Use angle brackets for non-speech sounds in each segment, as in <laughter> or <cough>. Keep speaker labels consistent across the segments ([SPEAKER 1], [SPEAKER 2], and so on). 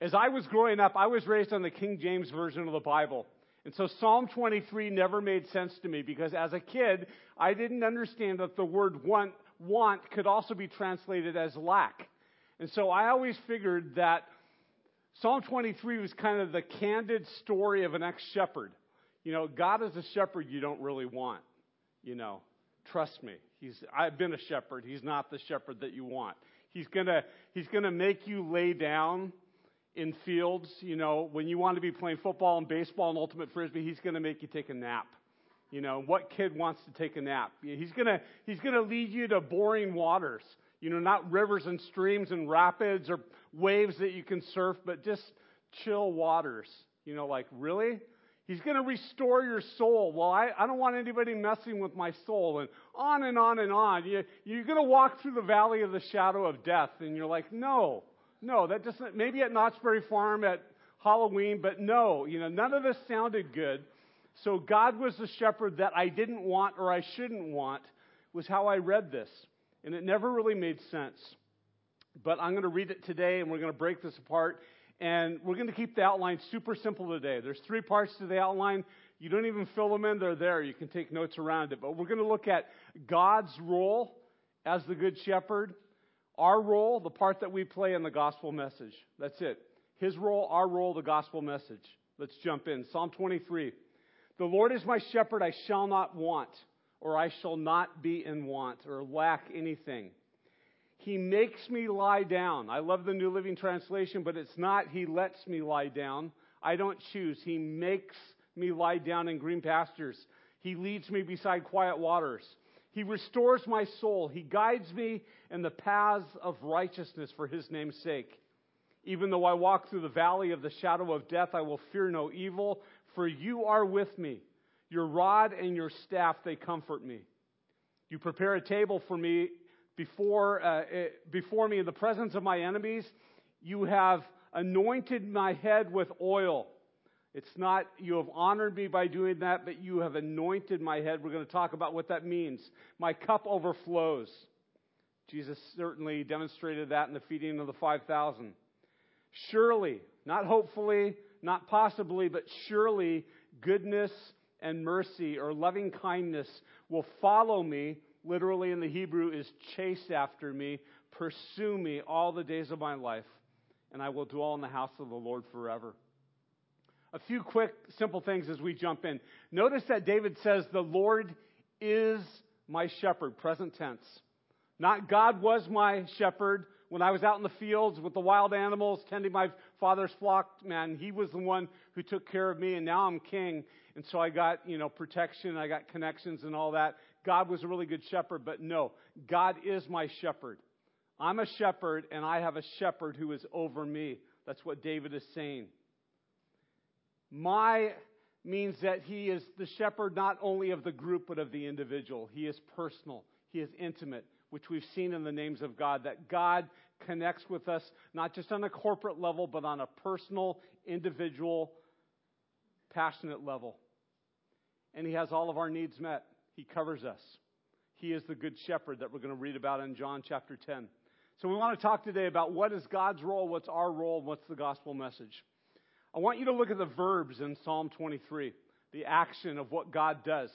[SPEAKER 1] As I was growing up, I was raised on the King James Version of the Bible. And so Psalm 23 never made sense to me because as a kid, I didn't understand that the word want, want could also be translated as lack. And so I always figured that Psalm 23 was kind of the candid story of an ex shepherd. You know, God is a shepherd you don't really want. You know, trust me. He's, I've been a shepherd. He's not the shepherd that you want. He's gonna, he's gonna make you lay down in fields. You know, when you want to be playing football and baseball and ultimate frisbee, he's gonna make you take a nap. You know, what kid wants to take a nap? He's gonna, he's gonna lead you to boring waters. You know, not rivers and streams and rapids or waves that you can surf, but just chill waters. You know, like, really? He's going to restore your soul. Well, I, I don't want anybody messing with my soul. And on and on and on. You, you're going to walk through the valley of the shadow of death. And you're like, no, no, that doesn't, maybe at Knott's Berry Farm at Halloween, but no, you know, none of this sounded good. So God was the shepherd that I didn't want or I shouldn't want, was how I read this. And it never really made sense. But I'm going to read it today and we're going to break this apart and we're going to keep the outline super simple today. There's three parts to the outline. You don't even fill them in, they're there. You can take notes around it. But we're going to look at God's role as the Good Shepherd, our role, the part that we play in the gospel message. That's it. His role, our role, the gospel message. Let's jump in. Psalm 23. The Lord is my shepherd, I shall not want, or I shall not be in want, or lack anything. He makes me lie down. I love the New Living Translation, but it's not He lets me lie down. I don't choose. He makes me lie down in green pastures. He leads me beside quiet waters. He restores my soul. He guides me in the paths of righteousness for His name's sake. Even though I walk through the valley of the shadow of death, I will fear no evil, for you are with me. Your rod and your staff, they comfort me. You prepare a table for me before, uh, eh, before me in the presence of my enemies. You have anointed my head with oil. It's not you have honored me by doing that, but you have anointed my head. We're going to talk about what that means. My cup overflows. Jesus certainly demonstrated that in the feeding of the 5,000. Surely, not hopefully, not possibly, but surely goodness and mercy or loving kindness will follow me literally in the Hebrew is chase after me, pursue me all the days of my life, and I will dwell in the house of the Lord forever. A few quick, simple things as we jump in. Notice that David says, The Lord is my shepherd, present tense. Not God was my shepherd when I was out in the fields with the wild animals, tending my father's flock. Man, he was the one who took care of me, and now I'm king. And so I got, you know, protection, I got connections and all that. God was a really good shepherd, but no, God is my shepherd. I'm a shepherd and I have a shepherd who is over me. That's what David is saying. My means that he is the shepherd not only of the group but of the individual. He is personal. He is intimate, which we've seen in the names of God, that God connects with us not just on a corporate level, but on a personal, individual, passionate level. And he has all of our needs met. He covers us. He is the good shepherd that we're going to read about in John chapter 10. So we want to talk today about what is God's role, what's our role, and what's the gospel message. I want you to look at the verbs in Psalm 23, the action of what God does.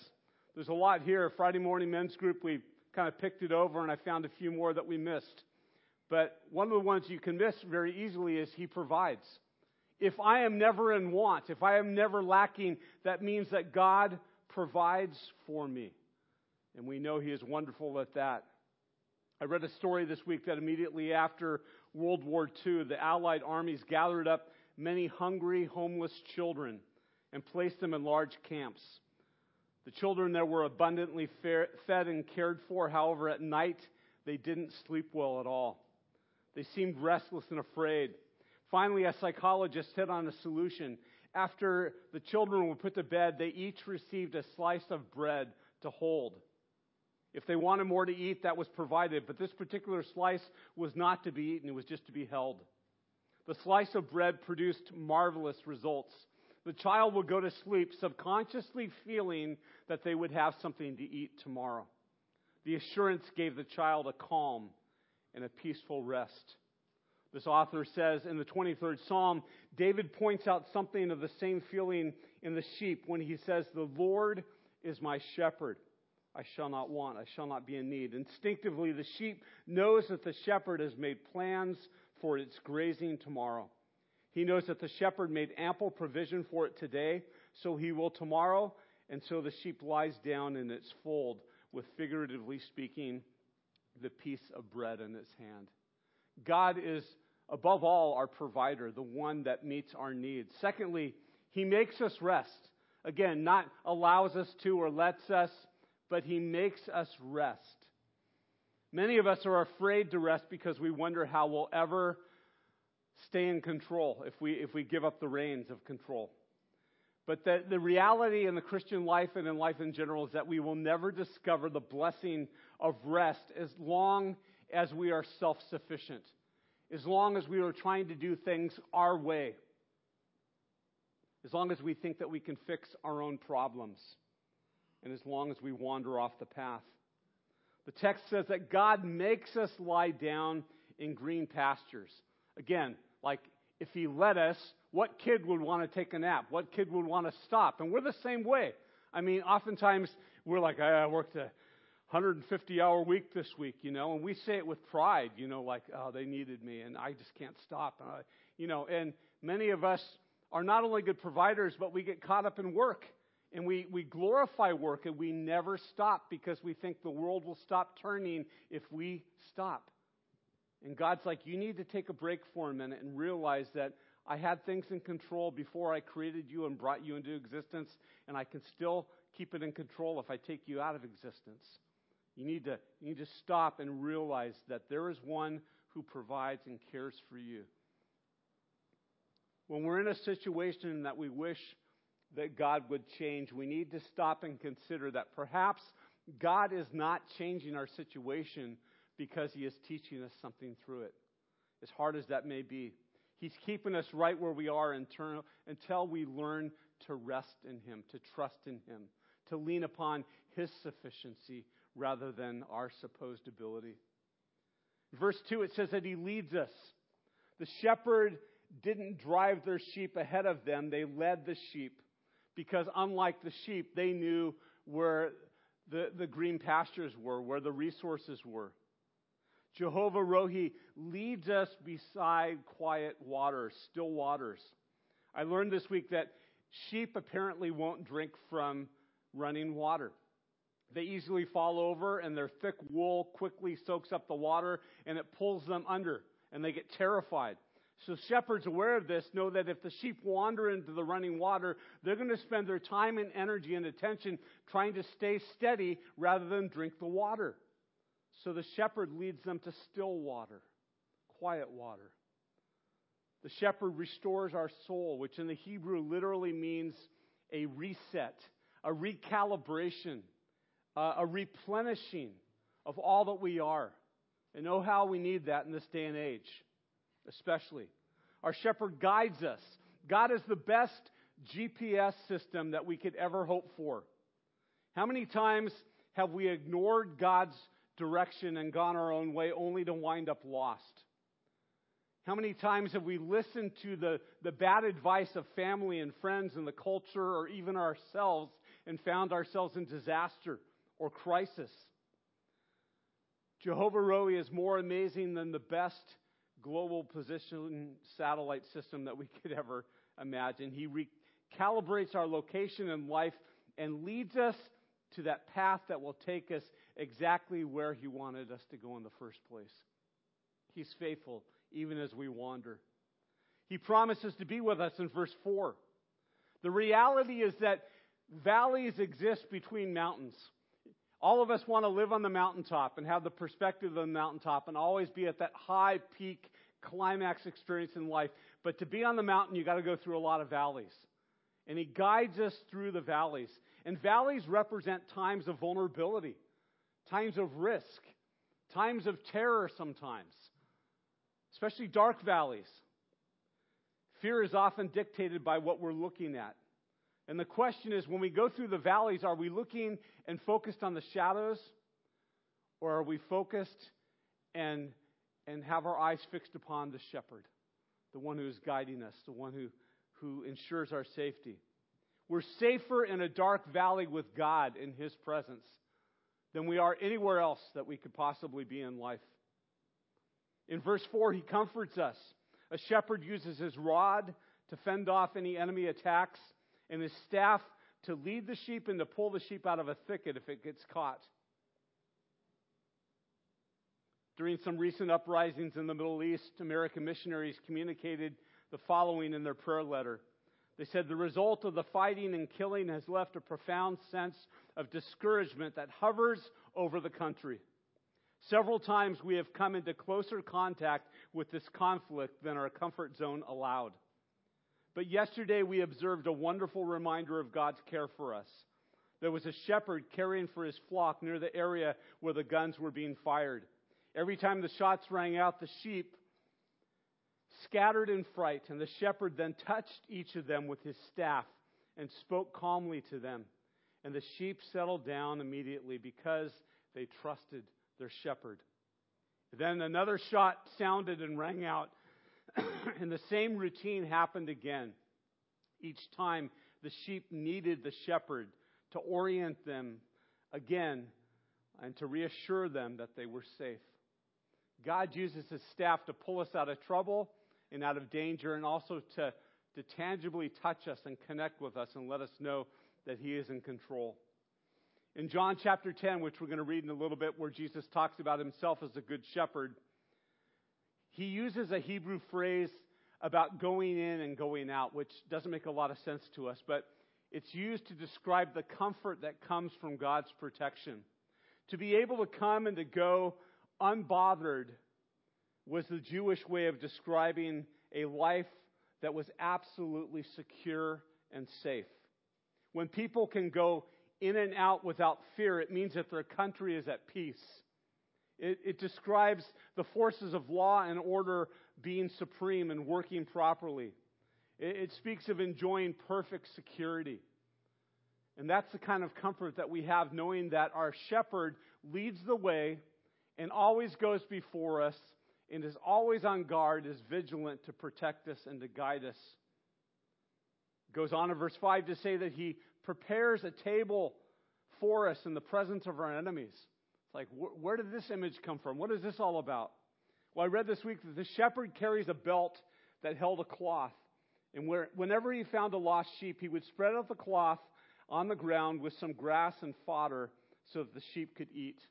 [SPEAKER 1] There's a lot here. Friday morning men's group, we kind of picked it over, and I found a few more that we missed. But one of the ones you can miss very easily is He provides. If I am never in want, if I am never lacking, that means that God provides for me. And we know He is wonderful at that. I read a story this week that immediately after World War II, the Allied armies gathered up many hungry, homeless children and placed them in large camps. The children there were abundantly fed and cared for. However, at night, they didn't sleep well at all. They seemed restless and afraid. Finally, a psychologist hit on a solution after the children were put to bed, they each received a slice of bread to hold. If they wanted more to eat, that was provided, but this particular slice was not to be eaten, it was just to be held. The slice of bread produced marvelous results. The child would go to sleep subconsciously feeling that they would have something to eat tomorrow. The assurance gave the child a calm and a peaceful rest. This author says in the 23rd Psalm, David points out something of the same feeling in the sheep when he says, The Lord is my shepherd. I shall not want, I shall not be in need. Instinctively, the sheep knows that the shepherd has made plans for its grazing tomorrow. He knows that the shepherd made ample provision for it today, so he will tomorrow, and so the sheep lies down in its fold with, figuratively speaking, the piece of bread in its hand. God is, above all, our provider, the one that meets our needs. Secondly, he makes us rest. Again, not allows us to or lets us, but he makes us rest. Many of us are afraid to rest because we wonder how we'll ever stay in control if we, if we give up the reins of control. But the, the reality in the Christian life and in life in general is that we will never discover the blessing of rest as long as we are self sufficient, as long as we are trying to do things our way, as long as we think that we can fix our own problems, and as long as we wander off the path. The text says that God makes us lie down in green pastures. Again, like if He let us, what kid would want to take a nap? What kid would want to stop? And we're the same way. I mean, oftentimes we're like, I worked a 150 hour week this week, you know, and we say it with pride, you know, like, oh, they needed me and I just can't stop. Uh, you know, and many of us are not only good providers, but we get caught up in work. And we, we glorify work and we never stop because we think the world will stop turning if we stop. And God's like, you need to take a break for a minute and realize that I had things in control before I created you and brought you into existence, and I can still keep it in control if I take you out of existence. You need to, you need to stop and realize that there is one who provides and cares for you. When we're in a situation that we wish that God would change, we need to stop and consider that perhaps God is not changing our situation because He is teaching us something through it. As hard as that may be, He's keeping us right where we are until, we learn to rest in Him, to trust in Him, to lean upon His sufficiency rather than our supposed ability. Verse 2, it says that he leads us. The shepherd didn't drive their sheep ahead of them, they led the sheep. Because unlike the sheep, they knew where the, the green pastures were, where the resources were. Jehovah Rohi leads us beside quiet waters, still waters. I learned this week that sheep apparently won't drink from running water. They easily fall over, and their thick wool quickly soaks up the water and it pulls them under, and they get terrified. So, shepherds aware of this know that if the sheep wander into the running water, they're going to spend their time and energy and attention trying to stay steady rather than drink the water. So, the shepherd leads them to still water, quiet water. The shepherd restores our soul, which in the Hebrew literally means a reset, a recalibration a replenishing of all that we are. And know how we need that in this day and age, especially. Our shepherd guides us. God is the best GPS system that we could ever hope for. How many times have we ignored God's direction and gone our own way only to wind up lost? How many times have we listened to the, the bad advice of family and friends and the culture or even ourselves and found ourselves in disaster or crisis. Jehovah Rohi is more amazing than the best global position satellite system that we <laughs> could ever imagine. He recalibrates our location in life and leads us to that path that will take us exactly where He wanted us to go in the first place. He's faithful even as we wander. He promises to be with us in verse 4. The reality is that valleys exist between mountains. All of us want to live on the mountaintop and have the perspective of the mountaintop and always be at that high peak climax experience in life. But to be on the mountain, you got to go through a lot of valleys. And he guides us through the valleys. And valleys represent times of vulnerability, times of risk, times of terror sometimes, especially dark valleys. Fear is often dictated by what we're looking at. And the question is when we go through the valleys, are we looking and focused on the shadows? Or are we focused and, and have our eyes fixed upon the shepherd, the one who is guiding us, the one who, who ensures our safety. We're safer in a dark valley with God in His presence than we are anywhere else that we could possibly be in life. In verse 4, He comforts us. A shepherd uses his rod to fend off any enemy attacks, and his staff to lead the sheep and to pull the sheep out of a thicket if it gets caught. During some recent uprisings in the Middle East, American missionaries communicated the following in their prayer letter. They said the result of the fighting and killing has left a profound sense of discouragement that hovers over the country. Several times we have come into closer contact with this conflict than our comfort zone allowed. But yesterday we observed a wonderful reminder of God's care for us. There was a shepherd caring for his flock near the area where the guns were being fired. Every time the shots rang out, the sheep scattered in fright, and the shepherd then touched each of them with his staff and spoke calmly to them. And the sheep settled down immediately because they trusted their shepherd. Then another shot sounded and rang out, <coughs> and the same routine happened again. Each time the sheep needed the shepherd to orient them again and to reassure them that they were safe. God uses his staff to pull us out of trouble and out of danger and also to, to tangibly touch us and connect with us and let us know that he is in control. In John chapter 10, which we're going to read in a little bit, where Jesus talks about himself as a good shepherd, he uses a Hebrew phrase about going in and going out, which doesn't make a lot of sense to us, but it's used to describe the comfort that comes from God's protection. To be able to come and to go unbothered was the Jewish way of describing a life that was absolutely secure and safe. When people can go in and out without fear, it means that their country is at peace. It, it, describes the forces of law and order being supreme and working properly. It, it speaks of enjoying perfect security. And that's the kind of comfort that we have knowing that our shepherd leads the way and always goes before us and is always on guard, is vigilant to protect us and to guide us. Goes on in verse 5 to say that he prepares a table for us in the presence of our enemies. It's like, wh- where did this image come from? What is this all about? Well, I read this week that the shepherd carries a belt that held a cloth. And where, whenever he found a lost sheep, he would spread out the cloth on the ground with some grass and fodder so that the sheep could eat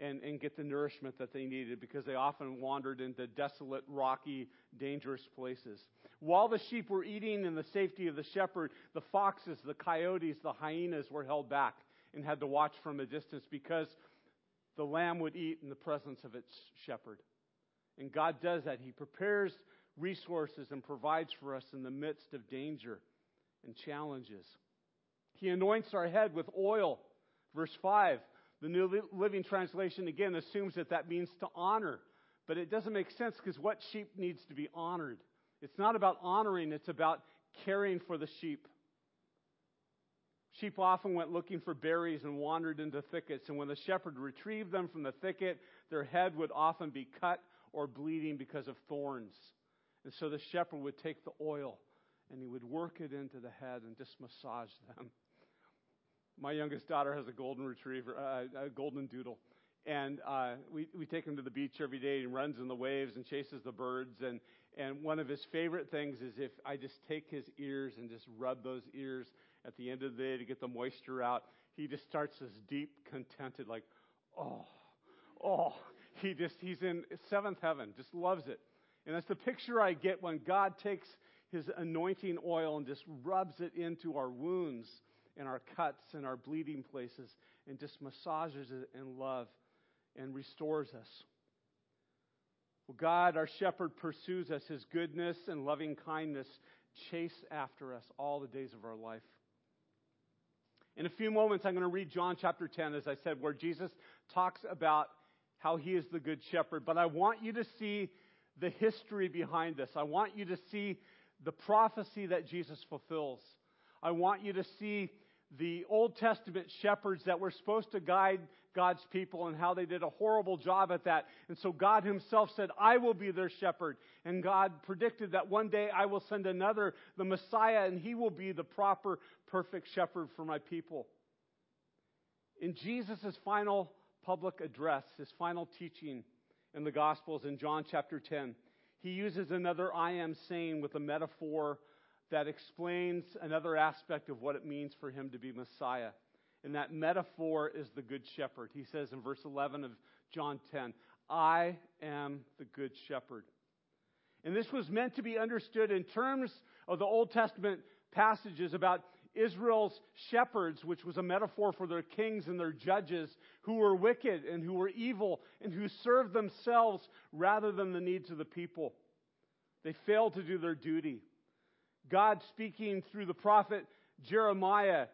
[SPEAKER 1] and, and get the nourishment that they needed because they often wandered into desolate, rocky, dangerous places. While the sheep were eating in the safety of the shepherd, the foxes, the coyotes, the hyenas were held back and had to watch from a distance because the lamb would eat in the presence of its shepherd. And God does that. He prepares resources and provides for us in the midst of danger and challenges. He anoints our head with oil. Verse 5 the New Living Translation, again, assumes that that means to honor. But it doesn't make sense because what sheep needs to be honored? It's not about honoring, it's about caring for the sheep. Sheep often went looking for berries and wandered into thickets, and when the shepherd retrieved them from the thicket, their head would often be cut or bleeding because of thorns. And so the shepherd would take the oil and he would work it into the head and just massage them my youngest daughter has a golden retriever, uh, a golden doodle. And uh, we, we take him to the beach every day. He runs in the waves and chases the birds. And, and one of his favorite things is if I just take his ears and just rub those ears at the end of the day to get the moisture out, he just starts this deep, contented, like, oh, oh. He just, he's in seventh heaven, just loves it. And that's the picture I get when God takes his anointing oil and just rubs it into our wounds and our cuts and our bleeding places and just massages it in love and restores us. Well, God, our shepherd, pursues us. His goodness and loving kindness chase after us all the days of our life. In a few moments, I'm going to read John chapter 10, as I said, where Jesus talks about how he is the good shepherd. But I want you to see the history behind this. I want you to see the prophecy that Jesus fulfills. I want you to see the Old Testament shepherds that were supposed to guide God's people and how they did a horrible job at that. And so God himself said, I will be their shepherd. And God predicted that one day I will send another, the Messiah, and he will be the proper, perfect shepherd for my people. In Jesus' final public address, his final teaching in the Gospels in John chapter 10, he uses another I am saying with a metaphor that explains another aspect of what it means for him to be Messiah. And that metaphor is the Good Shepherd. He says in verse 11 of John 10, I am the Good Shepherd. And this was meant to be understood in terms of the Old Testament passages about Israel's shepherds, which was a metaphor for their kings and their judges who were wicked and who were evil and who served themselves rather than the needs of the people. They failed to do their duty. God, speaking through the prophet Jeremiah,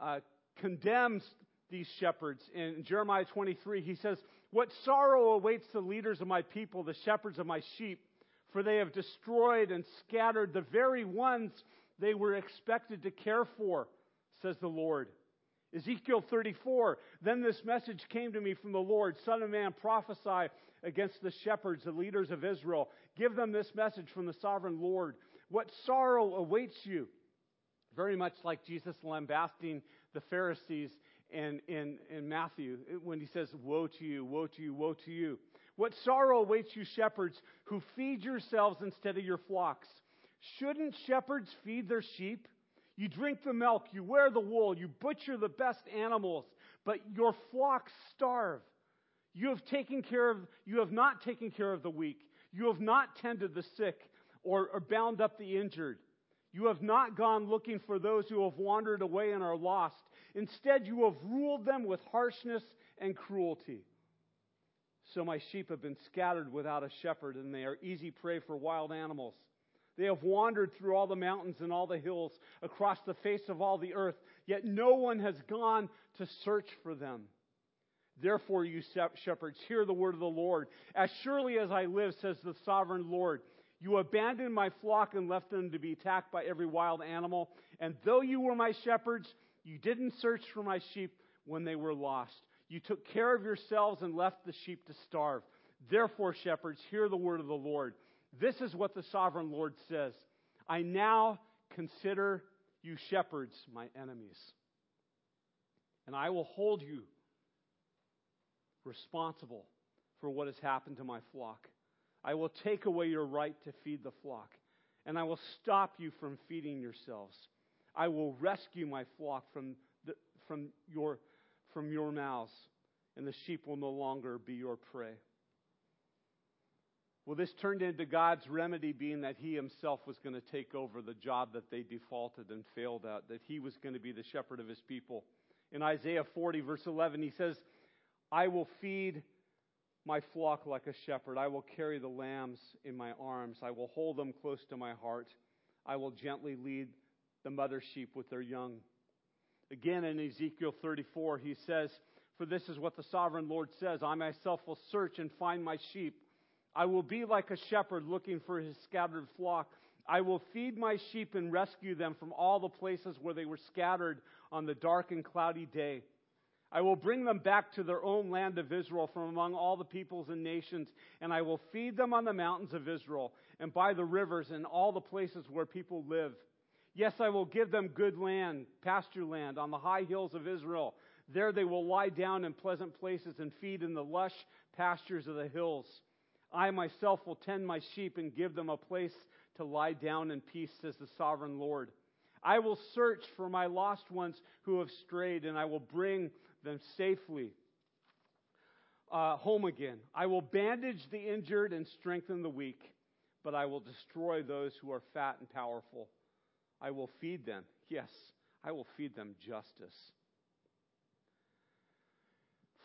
[SPEAKER 1] uh, condemns these shepherds. In Jeremiah 23, he says, What sorrow awaits the leaders of my people, the shepherds of my sheep, for they have destroyed and scattered the very ones they were expected to care for, says the Lord. Ezekiel 34, then this message came to me from the Lord, Son of man, prophesy against the shepherds, the leaders of Israel. Give them this message from the sovereign Lord. What sorrow awaits you? Very much like Jesus lambasting the Pharisees in, in, in Matthew when he says, Woe to you, woe to you, woe to you. What sorrow awaits you, shepherds, who feed yourselves instead of your flocks. Shouldn't shepherds feed their sheep? You drink the milk, you wear the wool, you butcher the best animals, but your flocks starve. You have taken care of, you have not taken care of the weak. You have not tended the sick or, or bound up the injured. You have not gone looking for those who have wandered away and are lost. Instead, you have ruled them with harshness and cruelty. So my sheep have been scattered without a shepherd, and they are easy prey for wild animals. They have wandered through all the mountains and all the hills, across the face of all the earth, yet no one has gone to search for them. Therefore, you shepherds, hear the word of the Lord. As surely as I live, says the sovereign Lord, you abandoned my flock and left them to be attacked by every wild animal. And though you were my shepherds, you didn't search for my sheep when they were lost. You took care of yourselves and left the sheep to starve. Therefore, shepherds, hear the word of the Lord. This is what the sovereign Lord says I now consider you shepherds my enemies. And I will hold you responsible for what has happened to my flock. I will take away your right to feed the flock, and I will stop you from feeding yourselves. I will rescue my flock from, the, from, your, from your mouths, and the sheep will no longer be your prey. Well, this turned into God's remedy being that He Himself was going to take over the job that they defaulted and failed at, that He was going to be the shepherd of His people. In Isaiah 40, verse 11, He says, I will feed my flock like a shepherd. I will carry the lambs in my arms. I will hold them close to my heart. I will gently lead the mother sheep with their young. Again, in Ezekiel 34, he says, For this is what the sovereign Lord says I myself will search and find my sheep. I will be like a shepherd looking for his scattered flock. I will feed my sheep and rescue them from all the places where they were scattered on the dark and cloudy day. I will bring them back to their own land of Israel from among all the peoples and nations, and I will feed them on the mountains of Israel and by the rivers and all the places where people live. Yes, I will give them good land, pasture land on the high hills of Israel. There they will lie down in pleasant places and feed in the lush pastures of the hills. I myself will tend my sheep and give them a place to lie down in peace, says the sovereign Lord. I will search for my lost ones who have strayed, and I will bring them safely uh, home again. I will bandage the injured and strengthen the weak, but I will destroy those who are fat and powerful. I will feed them. Yes, I will feed them justice.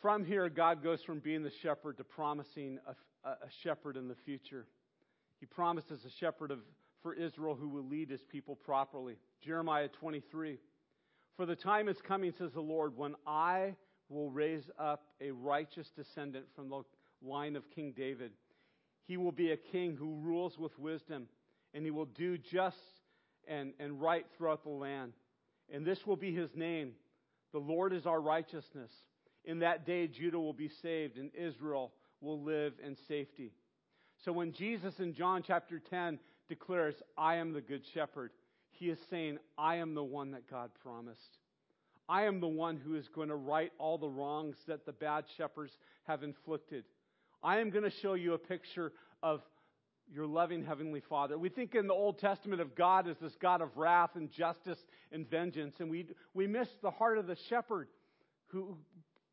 [SPEAKER 1] From here, God goes from being the shepherd to promising a, a shepherd in the future. He promises a shepherd of, for Israel who will lead his people properly. Jeremiah 23. For the time is coming, says the Lord, when I will raise up a righteous descendant from the line of King David. He will be a king who rules with wisdom, and he will do just and, and right throughout the land. And this will be his name. The Lord is our righteousness. In that day, Judah will be saved and Israel will live in safety. So when Jesus in John chapter 10 declares, I am the good shepherd, he is saying, I am the one that God promised. I am the one who is going to right all the wrongs that the bad shepherds have inflicted. I am going to show you a picture of your loving Heavenly Father. We think in the Old Testament of God as this God of wrath and justice and vengeance, and we, we miss the heart of the shepherd who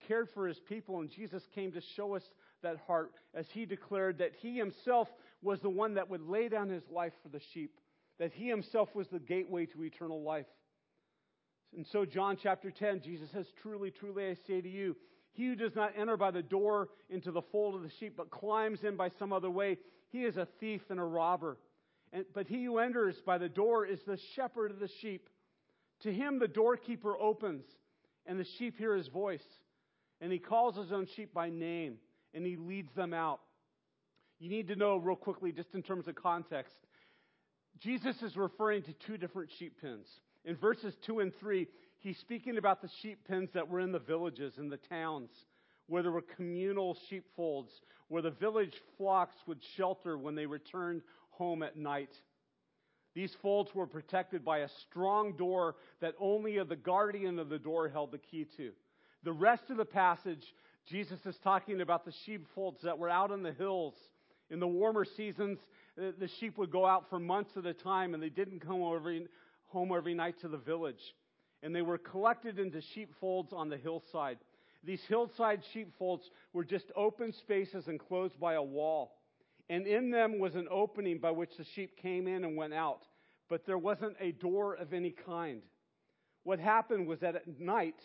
[SPEAKER 1] cared for his people, and Jesus came to show us that heart as he declared that he himself was the one that would lay down his life for the sheep, that he himself was the gateway to eternal life. And so, John chapter 10, Jesus says, Truly, truly, I say to you, he who does not enter by the door into the fold of the sheep, but climbs in by some other way, he is a thief and a robber. And, but he who enters by the door is the shepherd of the sheep. To him the doorkeeper opens, and the sheep hear his voice. And he calls his own sheep by name, and he leads them out. You need to know, real quickly, just in terms of context, Jesus is referring to two different sheep pens. In verses 2 and 3, he's speaking about the sheep pens that were in the villages and the towns where there were communal sheepfolds, where the village flocks would shelter when they returned home at night. These folds were protected by a strong door that only the guardian of the door held the key to. The rest of the passage, Jesus is talking about the sheepfolds that were out in the hills. In the warmer seasons, the sheep would go out for months at a time and they didn't come every, home every night to the village. And they were collected into sheepfolds on the hillside. These hillside sheepfolds were just open spaces enclosed by a wall. And in them was an opening by which the sheep came in and went out. But there wasn't a door of any kind. What happened was that at night,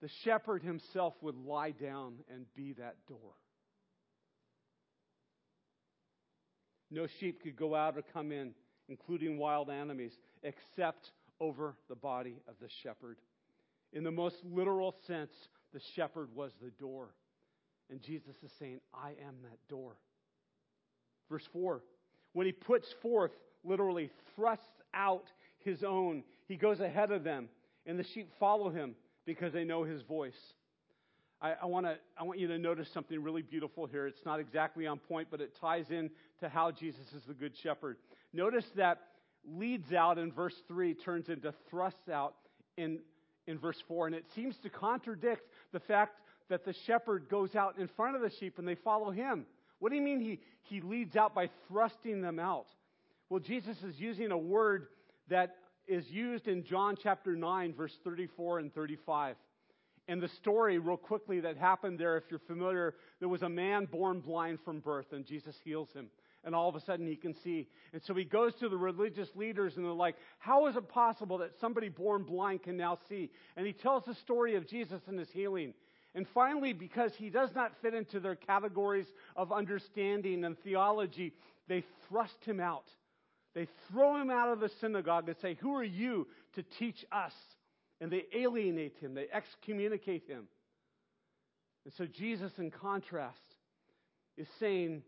[SPEAKER 1] the shepherd himself would lie down and be that door. No sheep could go out or come in, including wild enemies, except over the body of the shepherd. In the most literal sense, the shepherd was the door. And Jesus is saying, I am that door. Verse 4 When he puts forth, literally thrusts out his own, he goes ahead of them, and the sheep follow him because they know his voice. I, I, wanna, I want you to notice something really beautiful here. It's not exactly on point, but it ties in to how Jesus is the good shepherd. Notice that leads out in verse 3 turns into thrusts out in in verse 4, and it seems to contradict the fact that the shepherd goes out in front of the sheep and they follow him. What do you mean he, he leads out by thrusting them out? Well, Jesus is using a word that is used in John chapter 9, verse 34 and 35. And the story, real quickly, that happened there, if you're familiar, there was a man born blind from birth, and Jesus heals him and all of a sudden he can see. And so he goes to the religious leaders and they're like, How is it possible that somebody born blind can now see? And he tells the story of Jesus and his healing. And finally, because he does not fit into their categories of understanding and theology, they thrust him out. They throw him out of the synagogue and say, Who are you to teach us? And they alienate him, they excommunicate him. And so Jesus, in contrast, is saying,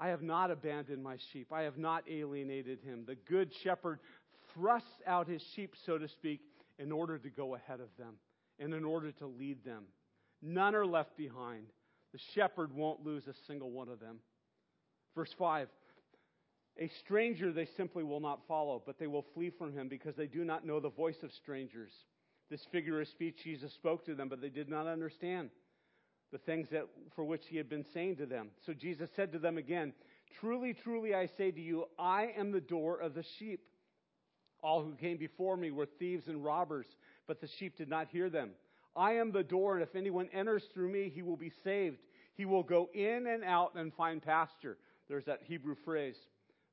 [SPEAKER 1] I have not abandoned my sheep. I have not alienated him. The good shepherd thrusts out his sheep, so to speak, in order to go ahead of them and in order to lead them. None are left behind. The shepherd won't lose a single one of them. Verse 5 A stranger they simply will not follow, but they will flee from him because they do not know the voice of strangers. This figure of speech Jesus spoke to them, but they did not understand the things that, for which he had been saying to them. So Jesus said to them again, Truly, truly, I say to you, I am the door of the sheep. All who came before me were thieves and robbers, but the sheep did not hear them. I am the door, and if anyone enters through me, he will be saved. He will go in and out and find pasture. There's that Hebrew phrase.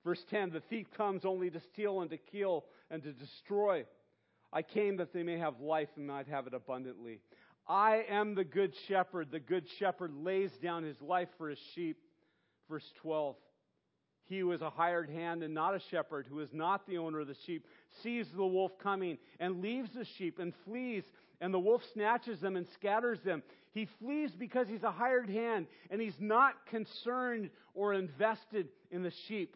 [SPEAKER 1] Verse 10 The thief comes only to steal and to kill and to destroy. I came that they may have life and might have it abundantly. I am the good shepherd. The good shepherd lays down his life for his sheep. Verse 12. He who is a hired hand and not a shepherd, who is not the owner of the sheep, sees the wolf coming and leaves the sheep and flees, and the wolf snatches them and scatters them. He flees because he's a hired hand and he's not concerned or invested in the sheep.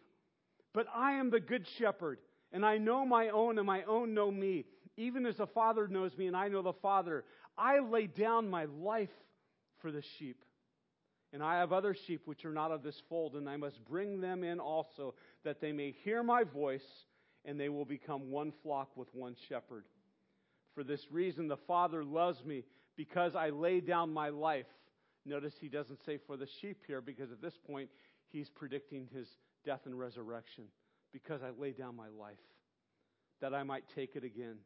[SPEAKER 1] But I am the good shepherd, and I know my own, and my own know me even as the Father knows me and I know the Father. I lay down my life for the sheep. And I have other sheep which are not of this fold, and I must bring them in also, that they may hear my voice, and they will become one flock with one shepherd. For this reason, the Father loves me, because I lay down my life. Notice he doesn't say for the sheep here, because at this point, he's predicting his death and resurrection. Because I lay down my life, that I might take it again.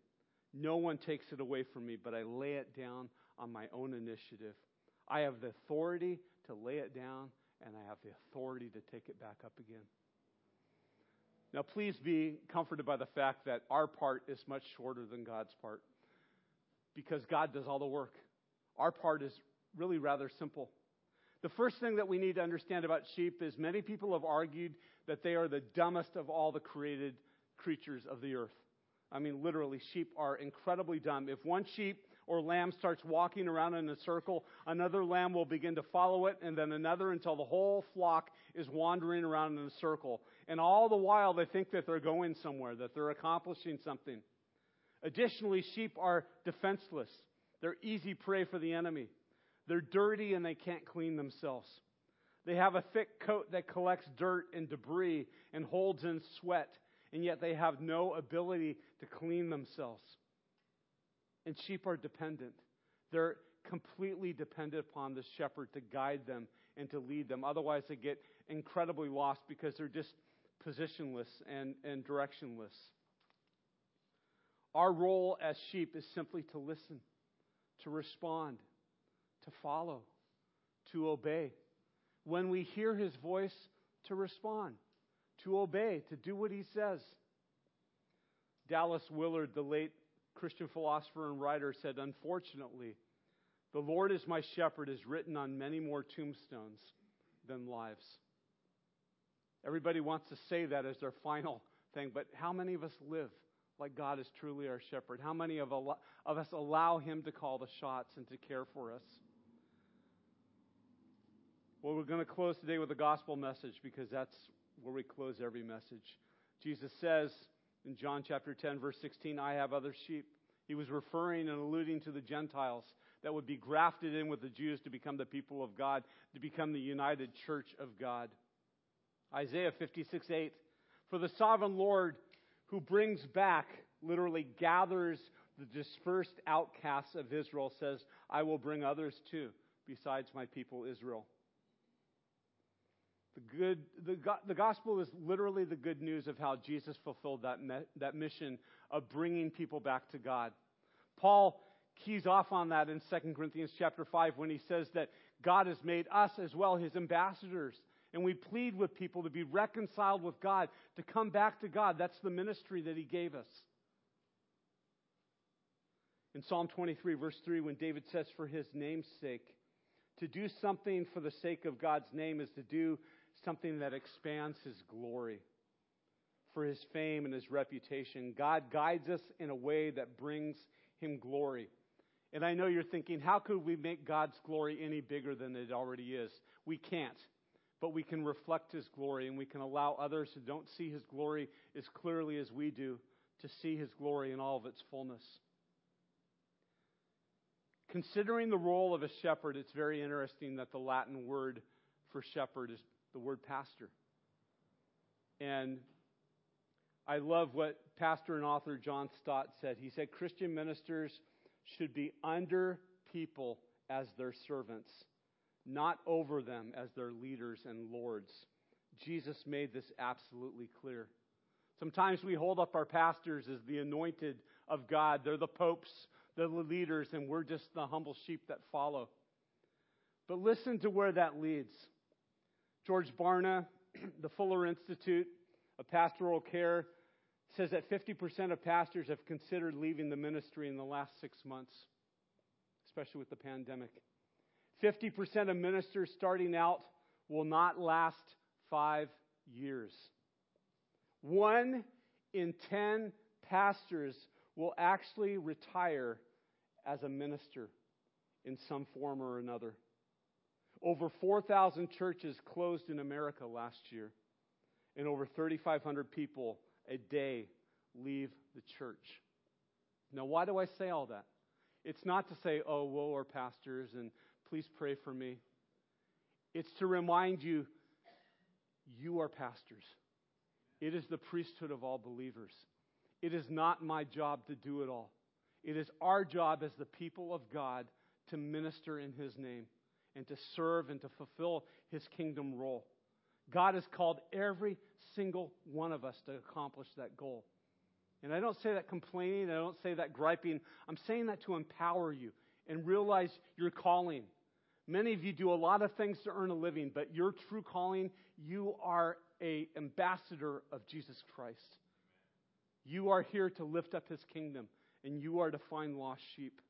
[SPEAKER 1] No one takes it away from me, but I lay it down on my own initiative. I have the authority to lay it down, and I have the authority to take it back up again. Now, please be comforted by the fact that our part is much shorter than God's part because God does all the work. Our part is really rather simple. The first thing that we need to understand about sheep is many people have argued that they are the dumbest of all the created creatures of the earth. I mean, literally, sheep are incredibly dumb. If one sheep or lamb starts walking around in a circle, another lamb will begin to follow it, and then another until the whole flock is wandering around in a circle. And all the while, they think that they're going somewhere, that they're accomplishing something. Additionally, sheep are defenseless. They're easy prey for the enemy. They're dirty and they can't clean themselves. They have a thick coat that collects dirt and debris and holds in sweat, and yet they have no ability to clean themselves. And sheep are dependent. They're completely dependent upon the shepherd to guide them and to lead them. Otherwise, they get incredibly lost because they're just positionless and, and directionless. Our role as sheep is simply to listen, to respond, to follow, to obey. When we hear his voice, to respond, to obey, to do what he says. Dallas Willard, the late Christian philosopher and writer, said, Unfortunately, the Lord is my shepherd is written on many more tombstones than lives. Everybody wants to say that as their <laughs> final thing, but how many of us live like God is truly our shepherd? How many of, of us allow Him to call the shots and to care for us? Well, we're going to close today with a gospel message because that's where we close every message. Jesus says, in John chapter 10, verse 16, I have other sheep. He was referring and alluding to the Gentiles that would be grafted in with the Jews to become the people of God, to become the united church of God. Isaiah 56, 8. For the sovereign Lord who brings back, literally gathers the dispersed outcasts of Israel, says, I will bring others too, besides my people Israel. The, good, the, the gospel is literally the good news of how Jesus fulfilled that, me, that mission of bringing people back to God. Paul keys off on that in 2 Corinthians chapter 5 when he says that God has made us as well his ambassadors. And we plead with people to be reconciled with God, to come back to God. That's the ministry that he gave us. In Psalm 23, verse 3, when David says, For his name's sake, to do something for the sake of God's name is to do something that expands his glory for his fame and his reputation. God guides us in a way that brings him glory. And I know you're thinking, how could we make God's glory any bigger than it already is? We can't. But we can reflect his glory and we can allow others who don't see his glory as clearly as we do to see his glory in all of its fullness. Considering the role of a shepherd, it's very interesting that the Latin word for shepherd is the word pastor. And I love what pastor and author John Stott said. He said Christian ministers should be under people as their servants, not over them as their leaders and lords. Jesus made this absolutely clear. Sometimes we hold up our pastors as the anointed of God. They're the popes, they're the leaders, and we're just the humble sheep that follow. But listen to where that leads. George Barna, <clears throat> the Fuller Institute of Pastoral Care, says that 50% of pastors have considered leaving the ministry in the last six months, especially with the pandemic. 50% of ministers starting out will not last five years. One in 10 pastors will actually retire as a minister in some form or another. Over 4,000 churches closed in America last year, and over 3,500 people a day leave the church. Now, why do I say all that? It's not to say, oh, woe are pastors and please pray for me. It's to remind you, you are pastors. It is the priesthood of all believers. It is not my job to do it all. It is our job as the people of God to minister in His name and to serve and to fulfill His kingdom role. God has called every single one of us to accomplish that goal. And I don't say that complaining, I don't say that griping. I'm saying that to empower you and realize your calling. Many of you do a lot of things to earn a living, but your true calling, you are a ambassador of Jesus Christ. You are here to lift up his kingdom, and you are to find lost sheep.